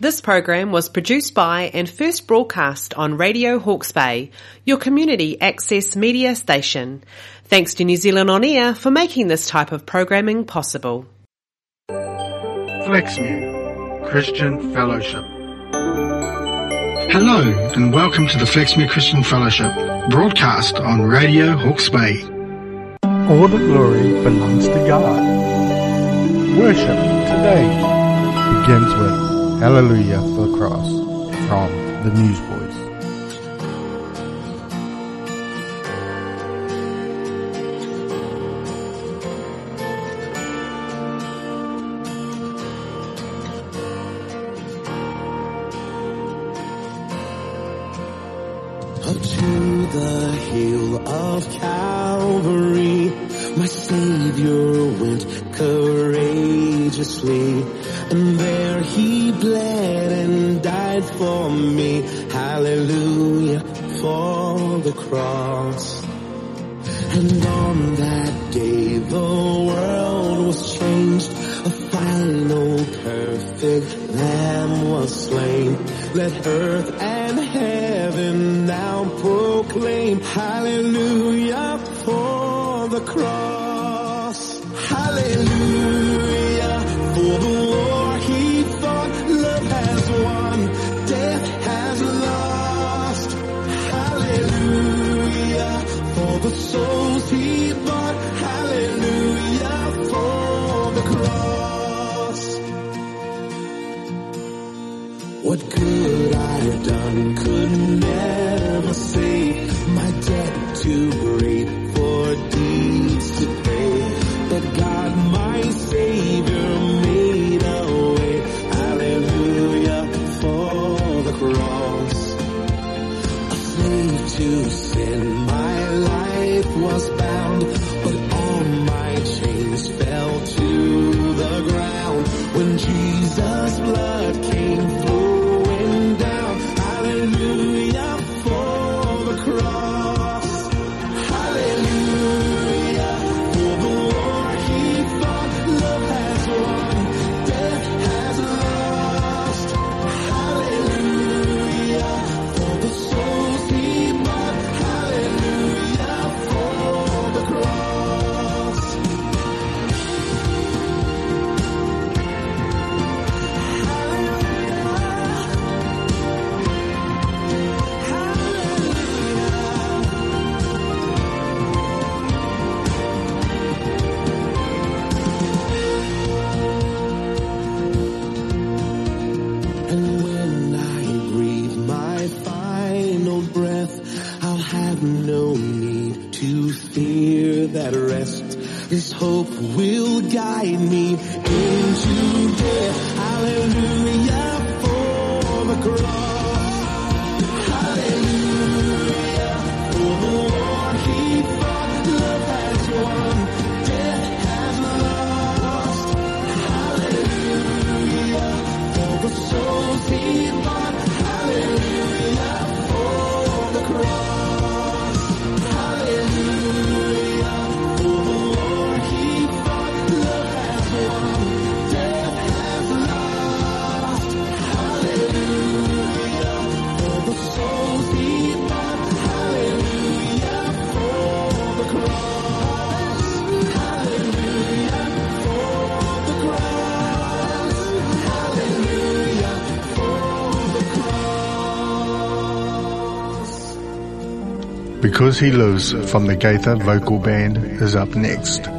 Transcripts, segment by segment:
This program was produced by and first broadcast on Radio Hawke's Bay, your community access media station. Thanks to New Zealand On Air for making this type of programming possible. Flaxmere Christian Fellowship. Hello and welcome to the Flaxmere Christian Fellowship, broadcast on Radio Hawke's Bay. All the glory belongs to God. Worship today begins with Hallelujah for the Cross from the Newsboys. Up to the hill of Calvary, my Savior went courageously, and there he bled and died for me. Hallelujah for the cross. And on that day the world was changed. A final perfect lamb was slain. Let earth and heaven now proclaim hallelujah will guide me Because He Lives from the Gaither Vocal Band is up next.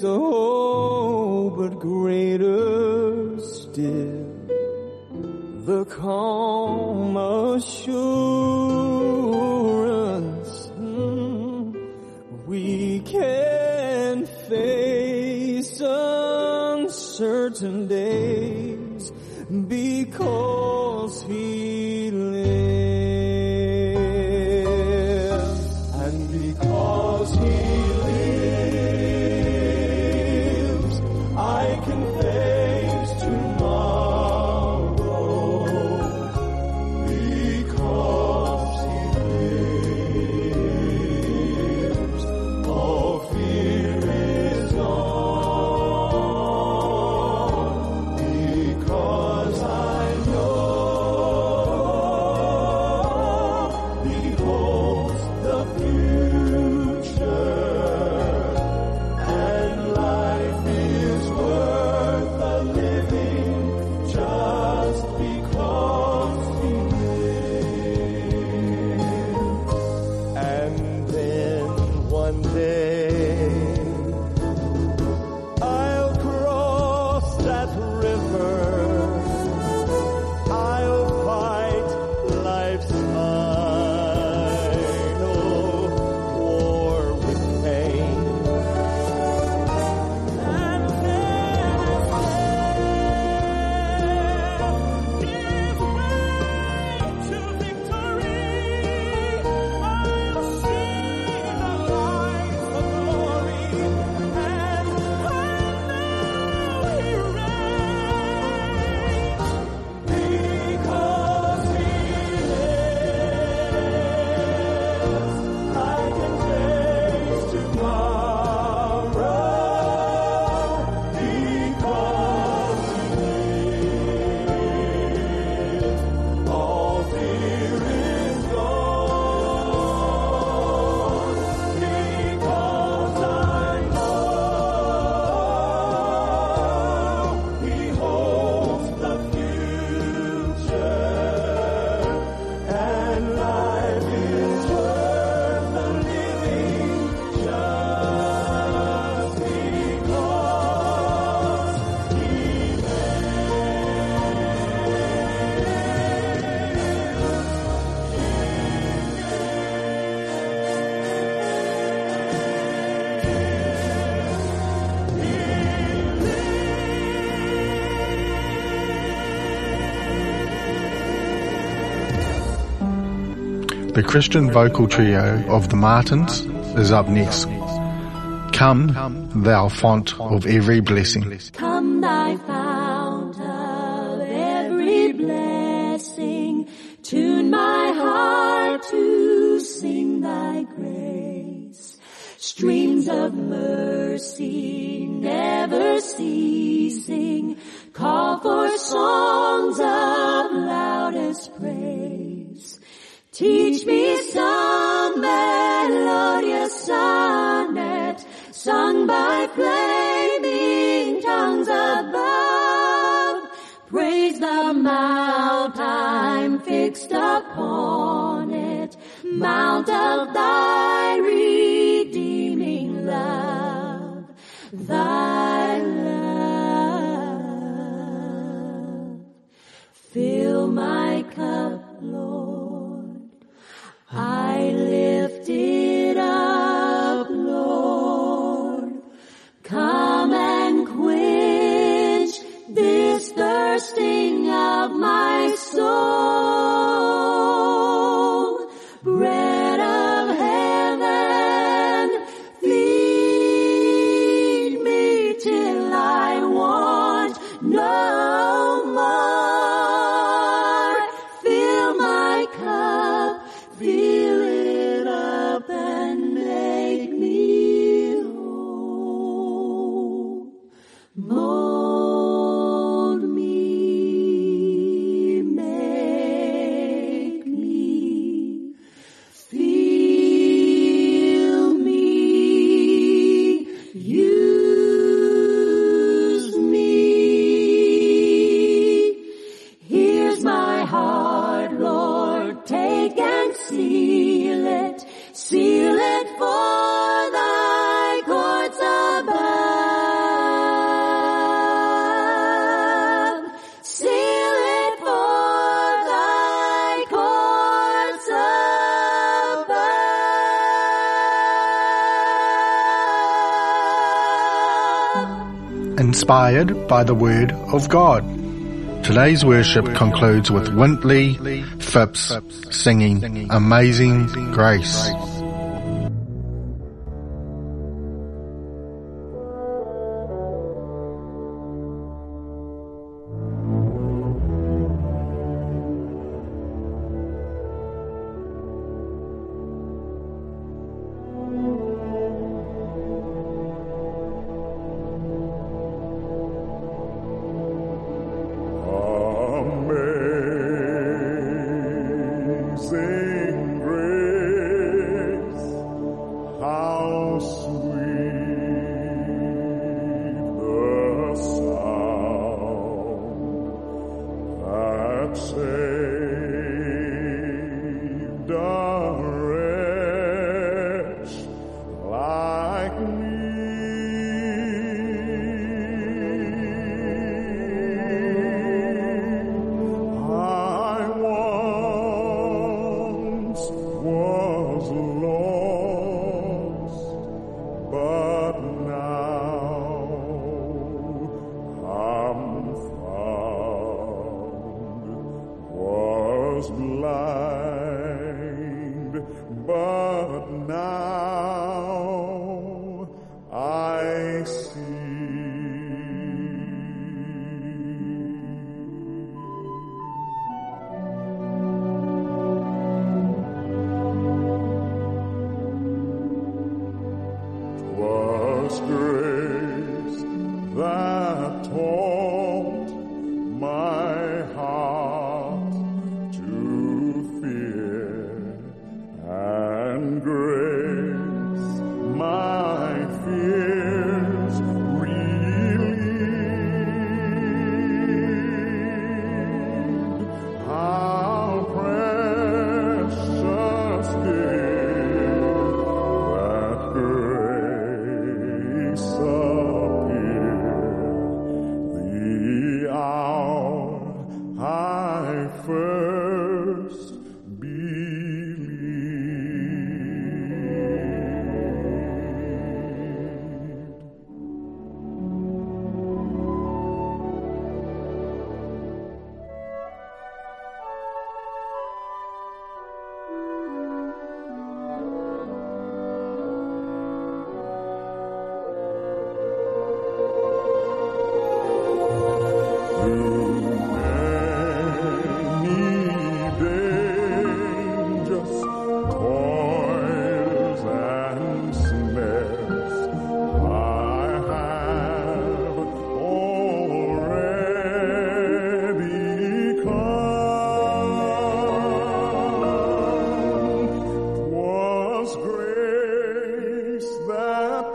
Gives. Oh, but greater still the calm assurance The Christian vocal trio of the Martins is up next. Come, thou font of every blessing. Come, thy fount of every blessing. Tune my heart to sing thy grace. Streams of mercy never ceasing. Call for songs of loudest praise. Teach me some melodious sonnet sung by flaming tongues above. Praise the mount I'm fixed upon it, mount of thy redeeming love. Thy inspired by the Word of God. Today's worship concludes with Wintley Phipps singing Amazing Grace.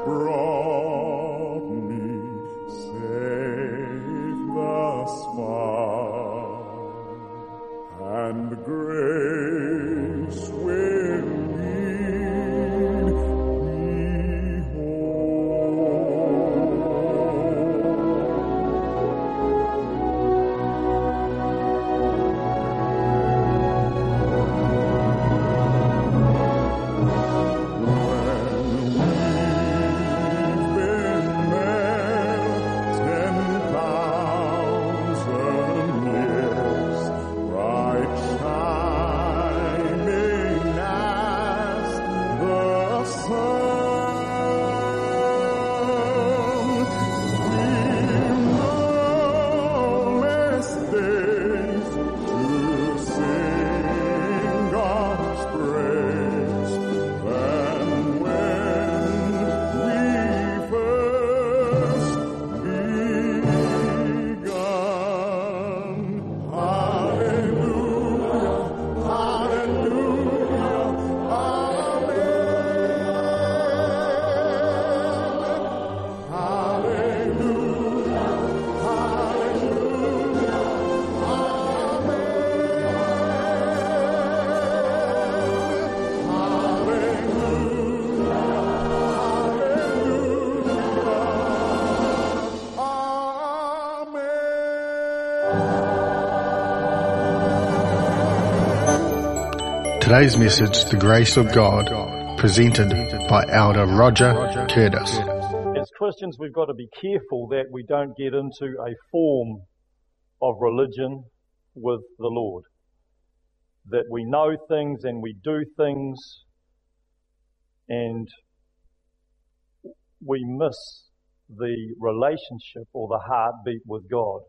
cross. Today's message, The Grace of God, presented by Elder Roger Curtis. As Christians, we've got to be careful that we don't get into a form of religion with the Lord. That we know things and we do things and we miss the relationship or the heartbeat with God.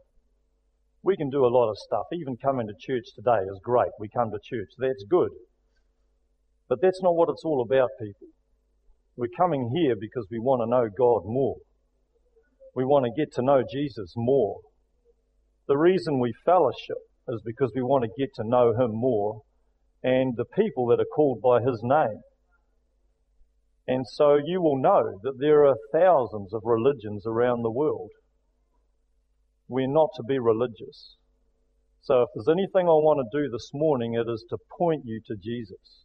We can do a lot of stuff. Even coming to church today is great. We come to church. That's good. But that's not what it's all about, people. We're coming here because we want to know God more. We want to get to know Jesus more. The reason we fellowship is because we want to get to know Him more and the people that are called by His name. And so you will know that there are thousands of religions around the world. We're not to be religious. So if there's anything I want to do this morning, it is to point you to Jesus.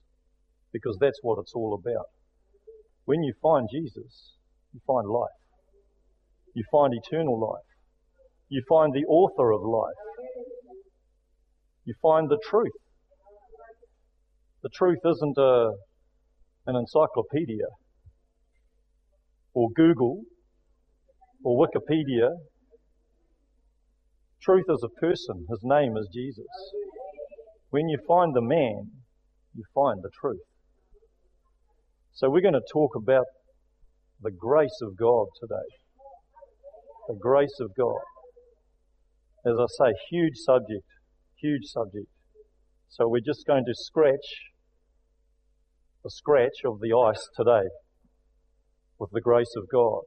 Because that's what it's all about. When you find Jesus, you find life. You find eternal life. You find the author of life. You find the truth. The truth isn't a, an encyclopedia or Google or Wikipedia. Truth is a person. His name is Jesus. When you find the man, you find the truth. So we're going to talk about the grace of God today. The grace of God. As I say, huge subject. Huge subject. So we're just going to scratch the scratch of the ice today with the grace of God.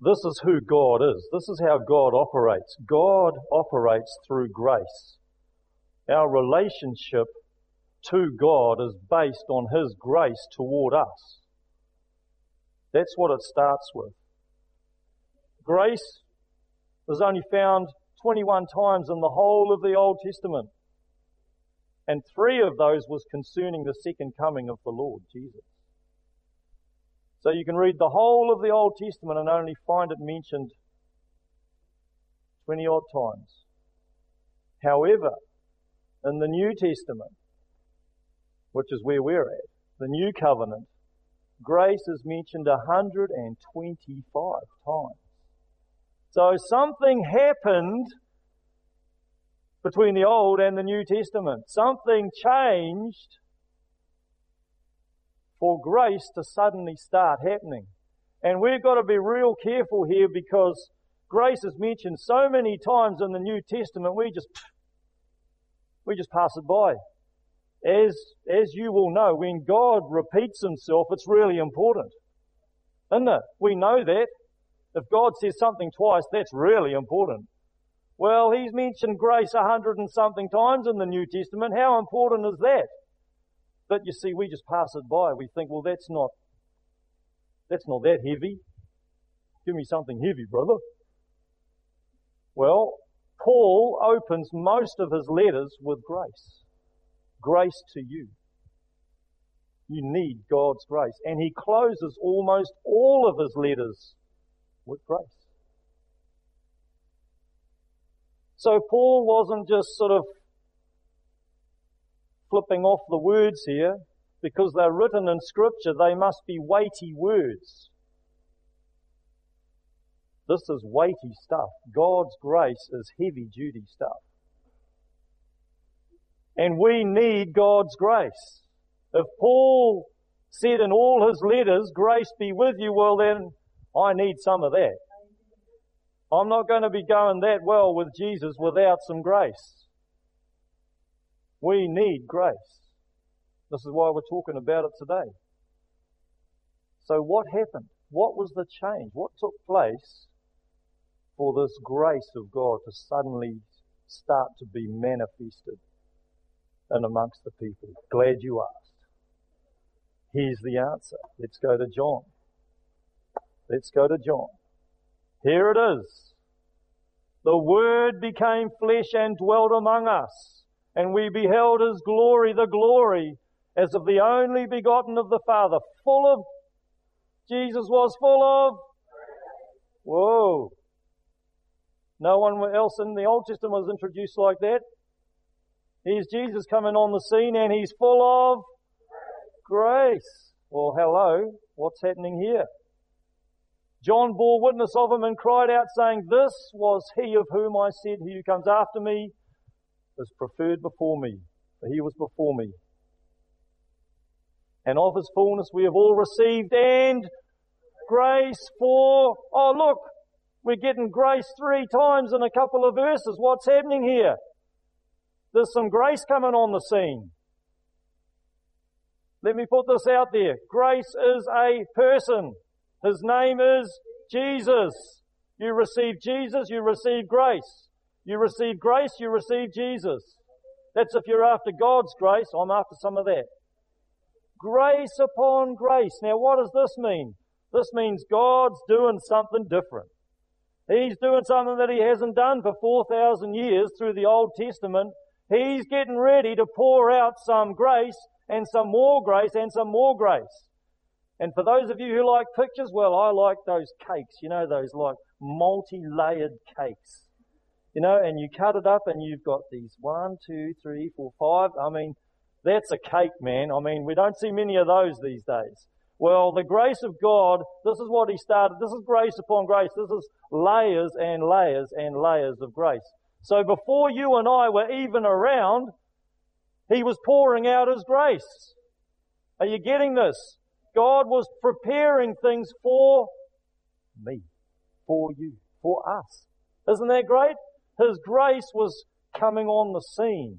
This is who God is. This is how God operates. God operates through grace. Our relationship to God is based on His grace toward us. That's what it starts with. Grace was only found 21 times in the whole of the Old Testament. And three of those was concerning the second coming of the Lord Jesus. So you can read the whole of the Old Testament and only find it mentioned 20 odd times. However, in the New Testament, which is where we're at, the New Covenant, grace is mentioned 125 times. So something happened between the Old and the New Testament. Something changed for grace to suddenly start happening. And we've got to be real careful here because grace is mentioned so many times in the New Testament, we just, we just pass it by. As, as you will know, when God repeats himself, it's really important. Isn't it? We know that. If God says something twice, that's really important. Well, he's mentioned grace a hundred and something times in the New Testament. How important is that? But you see, we just pass it by. We think, well, that's not, that's not that heavy. Give me something heavy, brother. Well, Paul opens most of his letters with grace. Grace to you. You need God's grace. And he closes almost all of his letters with grace. So Paul wasn't just sort of flipping off the words here because they're written in scripture. They must be weighty words. This is weighty stuff. God's grace is heavy duty stuff. And we need God's grace. If Paul said in all his letters, grace be with you, well then, I need some of that. I'm not going to be going that well with Jesus without some grace. We need grace. This is why we're talking about it today. So what happened? What was the change? What took place for this grace of God to suddenly start to be manifested in amongst the people? Glad you asked. Here's the answer. Let's go to John. Let's go to John. Here it is. The Word became flesh and dwelt among us, and we beheld His glory, the glory as of the only begotten of the Father, full of, Jesus was full of, whoa. No one else in the Old Testament was introduced like that. Here's Jesus coming on the scene and He's full of grace. Well, hello. What's happening here? John bore witness of him and cried out saying, This was he of whom I said, He who comes after me is preferred before me, for he was before me. And of his fullness we have all received and grace for, oh look, we're getting grace three times in a couple of verses. What's happening here? There's some grace coming on the scene. Let me put this out there. Grace is a person. His name is Jesus. You receive Jesus, you receive grace. You receive grace, you receive Jesus. That's if you're after God's grace. I'm after some of that. Grace upon grace. Now what does this mean? This means God's doing something different. He's doing something that He hasn't done for 4,000 years through the Old Testament. He's getting ready to pour out some grace and some more grace and some more grace. And for those of you who like pictures, well, I like those cakes, you know, those like multi-layered cakes. You know, and you cut it up and you've got these one, two, three, four, five. I mean, that's a cake, man. I mean, we don't see many of those these days. Well, the grace of God, this is what He started. This is grace upon grace. This is layers and layers and layers of grace. So before you and I were even around, He was pouring out His grace. Are you getting this? God was preparing things for me, for you, for us. Isn't that great? His grace was coming on the scene.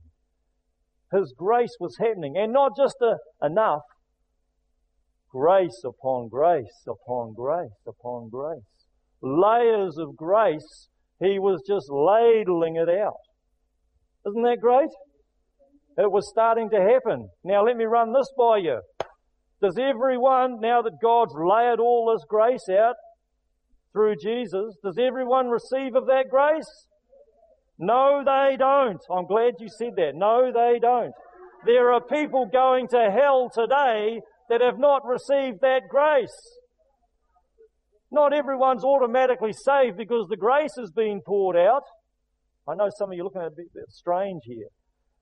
His grace was happening. And not just a, enough. Grace upon grace upon grace upon grace. Layers of grace. He was just ladling it out. Isn't that great? It was starting to happen. Now let me run this by you. Does everyone, now that God's layered all this grace out through Jesus, does everyone receive of that grace? No, they don't. I'm glad you said that. No, they don't. There are people going to hell today that have not received that grace. Not everyone's automatically saved because the grace has been poured out. I know some of you are looking at a bit, bit strange here.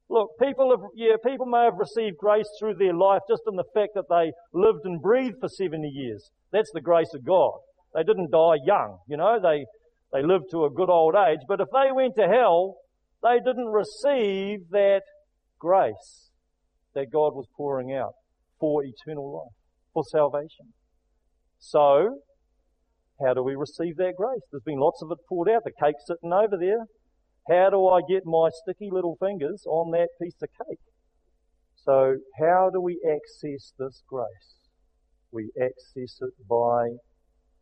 Look, people have, yeah, people may have received grace through their life just in the fact that they lived and breathed for 70 years. That's the grace of God. They didn't die young, you know, they, they lived to a good old age. But if they went to hell, they didn't receive that grace that God was pouring out for eternal life, for salvation. So, how do we receive that grace? There's been lots of it poured out. The cake's sitting over there. How do I get my sticky little fingers on that piece of cake? So how do we access this grace? We access it by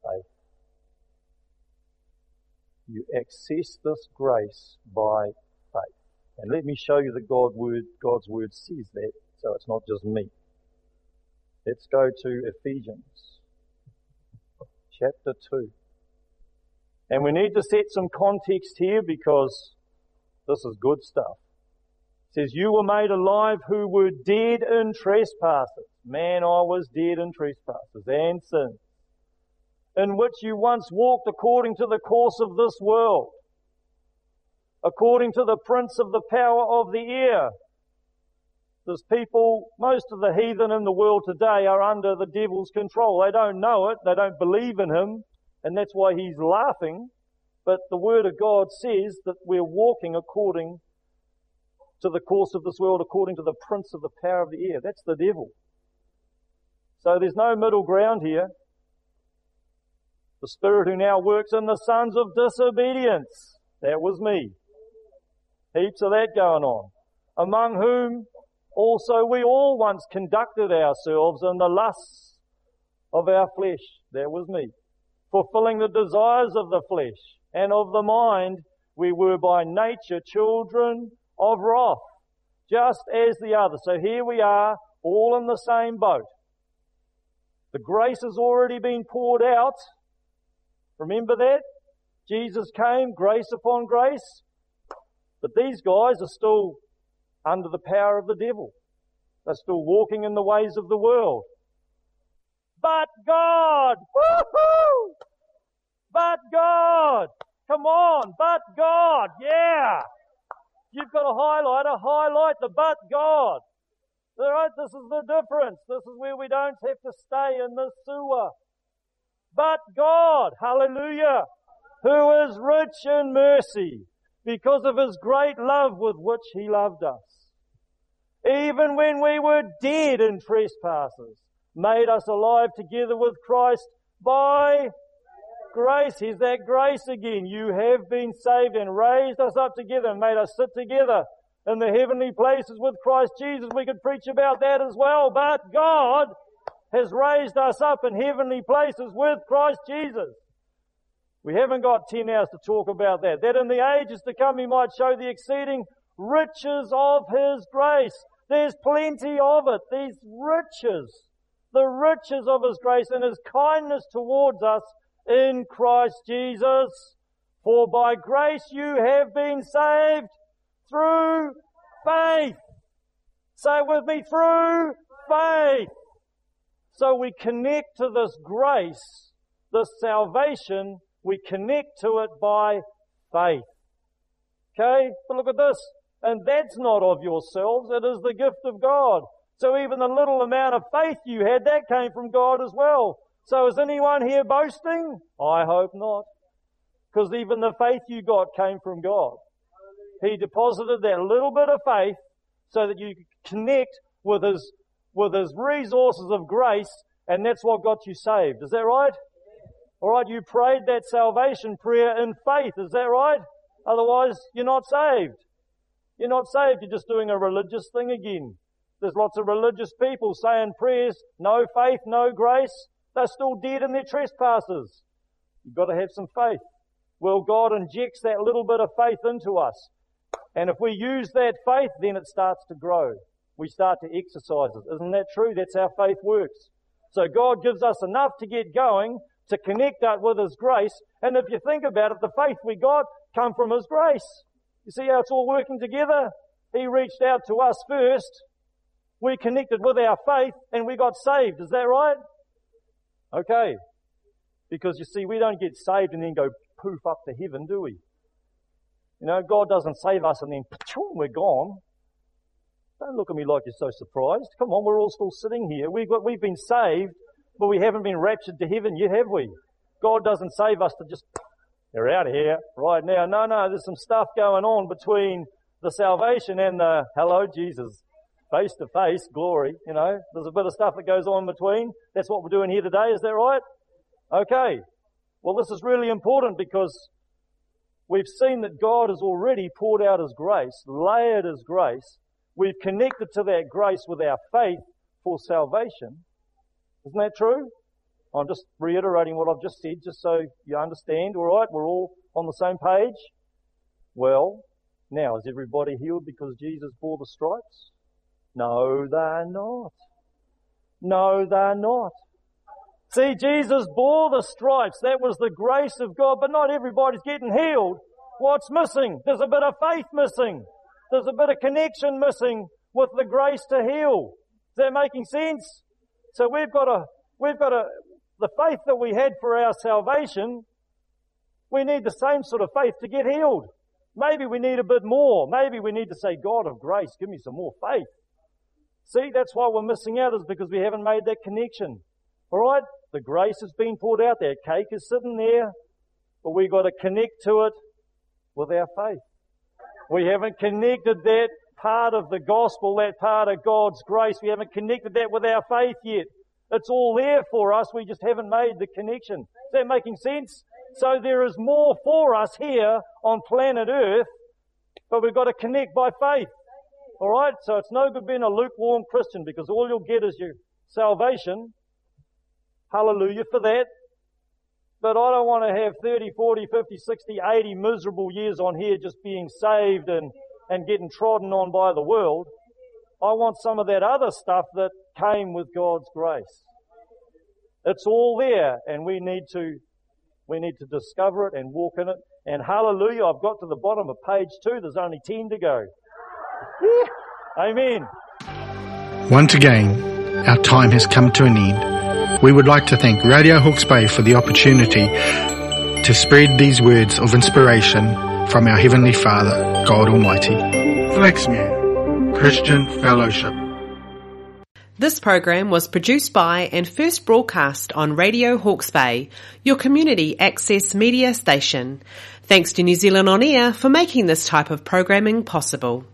faith. You access this grace by faith. And let me show you that God word, God's word says that, so it's not just me. Let's go to Ephesians chapter 2. And we need to set some context here because this is good stuff. It says, You were made alive who were dead in trespasses. Man, I was dead in trespasses and sin, in which you once walked according to the course of this world, according to the prince of the power of the air. There's people, most of the heathen in the world today are under the devil's control. They don't know it, they don't believe in him, and that's why he's laughing. But the Word of God says that we're walking according to the course of this world, according to the prince of the power of the air. That's the devil. So there's no middle ground here. The Spirit who now works in the sons of disobedience. That was me. Heaps of that going on. Among whom also we all once conducted ourselves in the lusts of our flesh. That was me fulfilling the desires of the flesh and of the mind, we were by nature children of wrath, just as the others. So here we are, all in the same boat. The grace has already been poured out. Remember that? Jesus came, grace upon grace. But these guys are still under the power of the devil. They're still walking in the ways of the world. But God! Woohoo! But God! Come on, but God! Yeah! You've got a highlighter, highlight the but God. Alright, this is the difference. This is where we don't have to stay in the sewer. But God, hallelujah, who is rich in mercy because of his great love with which he loved us. Even when we were dead in trespasses, made us alive together with Christ by grace. Here's that grace again. You have been saved and raised us up together and made us sit together in the heavenly places with Christ Jesus. We could preach about that as well, but God has raised us up in heavenly places with Christ Jesus. We haven't got 10 hours to talk about that. That in the ages to come he might show the exceeding riches of his grace. There's plenty of it. These riches. The riches of his grace and his kindness towards us in Christ Jesus. For by grace you have been saved through faith. Say it with me, through faith. So we connect to this grace, this salvation, we connect to it by faith. Okay? But look at this. And that's not of yourselves, it is the gift of God. So even the little amount of faith you had, that came from God as well. So is anyone here boasting? I hope not. Because even the faith you got came from God. He deposited that little bit of faith so that you could connect with His, with His resources of grace, and that's what got you saved. Is that right? Alright, you prayed that salvation prayer in faith. Is that right? Otherwise, you're not saved. You're not saved. You're just doing a religious thing again. There's lots of religious people saying prayers, no faith, no grace. They're still dead in their trespasses. You've got to have some faith. Well, God injects that little bit of faith into us. And if we use that faith, then it starts to grow. We start to exercise it. Isn't that true? That's how faith works. So God gives us enough to get going, to connect that with His grace. And if you think about it, the faith we got come from His grace. You see how it's all working together? He reached out to us first. We connected with our faith and we got saved. Is that right? Okay. Because you see, we don't get saved and then go poof up to heaven, do we? You know, God doesn't save us and then we're gone. Don't look at me like you're so surprised. Come on, we're all still sitting here. We've, got, we've been saved, but we haven't been raptured to heaven yet, have we? God doesn't save us to just, you're out of here right now. No, no, there's some stuff going on between the salvation and the hello, Jesus. Face to face, glory, you know. There's a bit of stuff that goes on between. That's what we're doing here today, is that right? Okay. Well, this is really important because we've seen that God has already poured out His grace, layered His grace. We've connected to that grace with our faith for salvation. Isn't that true? I'm just reiterating what I've just said just so you understand, alright? We're all on the same page. Well, now is everybody healed because Jesus bore the stripes? No, they're not. No, they're not. See, Jesus bore the stripes. That was the grace of God, but not everybody's getting healed. What's missing? There's a bit of faith missing. There's a bit of connection missing with the grace to heal. Is that making sense? So we've got a, we've got a, the faith that we had for our salvation, we need the same sort of faith to get healed. Maybe we need a bit more. Maybe we need to say, God of grace, give me some more faith. See, that's why we're missing out is because we haven't made that connection. Alright? The grace has been poured out there. Cake is sitting there. But we've got to connect to it with our faith. We haven't connected that part of the gospel, that part of God's grace. We haven't connected that with our faith yet. It's all there for us. We just haven't made the connection. Is that making sense? So there is more for us here on planet Earth, but we've got to connect by faith. Alright? So it's no good being a lukewarm Christian because all you'll get is your salvation. Hallelujah for that. But I don't want to have 30, 40, 50, 60, 80 miserable years on here just being saved and, and getting trodden on by the world. I want some of that other stuff that came with God's grace. It's all there and we need to, we need to discover it and walk in it. And hallelujah, I've got to the bottom of page two. There's only 10 to go. Amen. Once again, our time has come to an end. We would like to thank Radio Hawke's Bay for the opportunity to spread these words of inspiration from our Heavenly Father, God Almighty. Flaxmere Christian Fellowship. This program was produced by and first broadcast on Radio Hawke's Bay, your community access media station. Thanks to New Zealand On Air for making this type of programming possible.